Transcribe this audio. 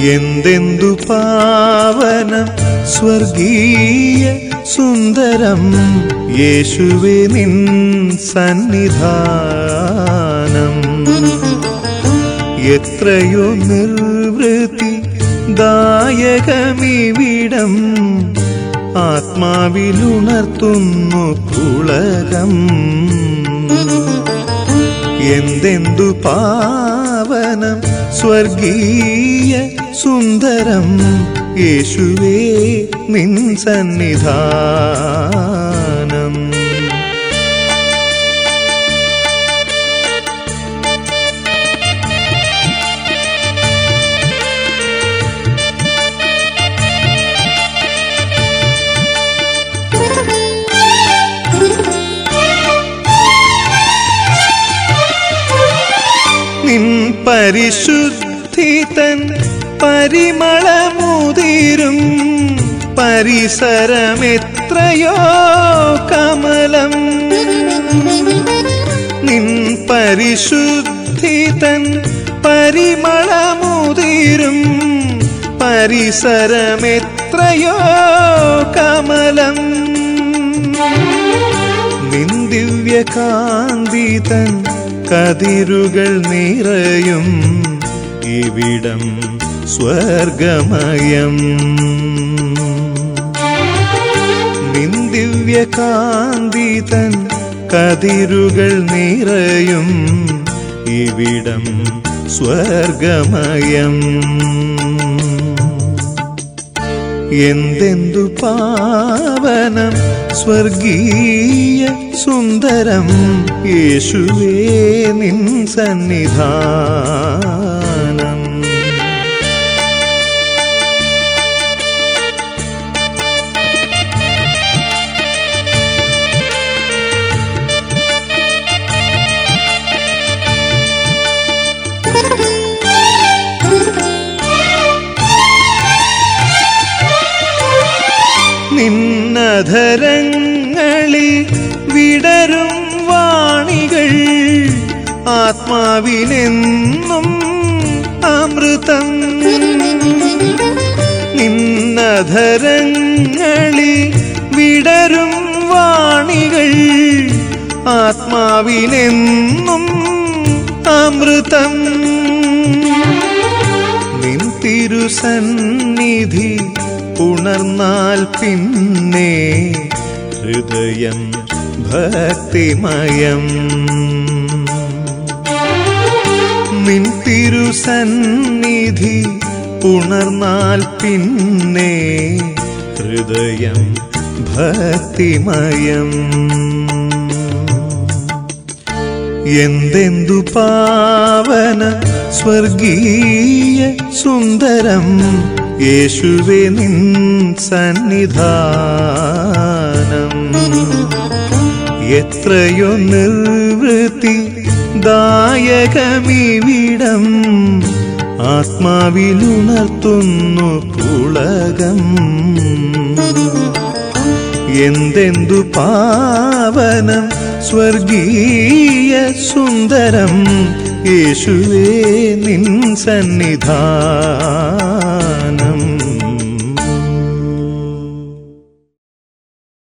എന്തെന്തു പാവനം സ്വർഗീയ സുന്ദരം? യേശുവെ നിൻ സന്നിധാനം. എത്രയോ നിർവൃത്തി ദായകമിവിടം ആത്മാവിലുണർത്തുന്നു പുളകം. എന്തെന്തു പാവനം സ്വർഗീയ സുന്ദരം യേശുവേ നിൻ സന്നിധാനം നിൻ പരിശുദ്ധി തൻ പരിമളമുതിരും പരിസരമെത്രയോ കമലം. നിൻ പരിശുദ്ധിതൻ പരിമളമുതിരും പരിസരമെത്രയോ കമലം. നിൻ ദിവ്യകാന്തിതൻ കതിരുകൾ നിറയും ഇവിടം സ്വർഗമയം. നിന്ദിവ്യകാന്തി തൻ കതിരുകൾ നിറയും ഇവിടം സ്വർഗമയം. എന്തെന്തു പാവനം സ്വർഗീയ സുന്ദരം യേശുവേ നിൻ സന്നിധാനം. നിന്നധരങ്ങളിൽ വിടരും വാണികൾ. ആത്മാവിനെന്നും അമൃതം നിന്നധരങ്ങളിൽ വിടരും വാണികൾ. ആത്മാവിനെന്നും അമൃതം നിൻ തിരുസന്നിധി ഉണർന്നാൽ പിന്നെ ഹൃദയം ഭക്തിമയം. നിൻ തിരുസന്നിധി ഉണർന്നാൽ പിന്നെ ഹൃദയം ഭക്തിമയം. എന്തെന്തു പാവന സ്വർഗീയ സുന്ദരം യേശുവേ നിൻ സന്നിധാനം. എത്രയോ നിർവൃത്തി ദായകമിവിടം ആത്മാവിലുണർത്തുന്നു പുളകം. എന്തെന്തു പാവനം സ്വർഗീയ സുന്ദരം യേശുവേ നിൻ സന്നിധാനം. ஞானம்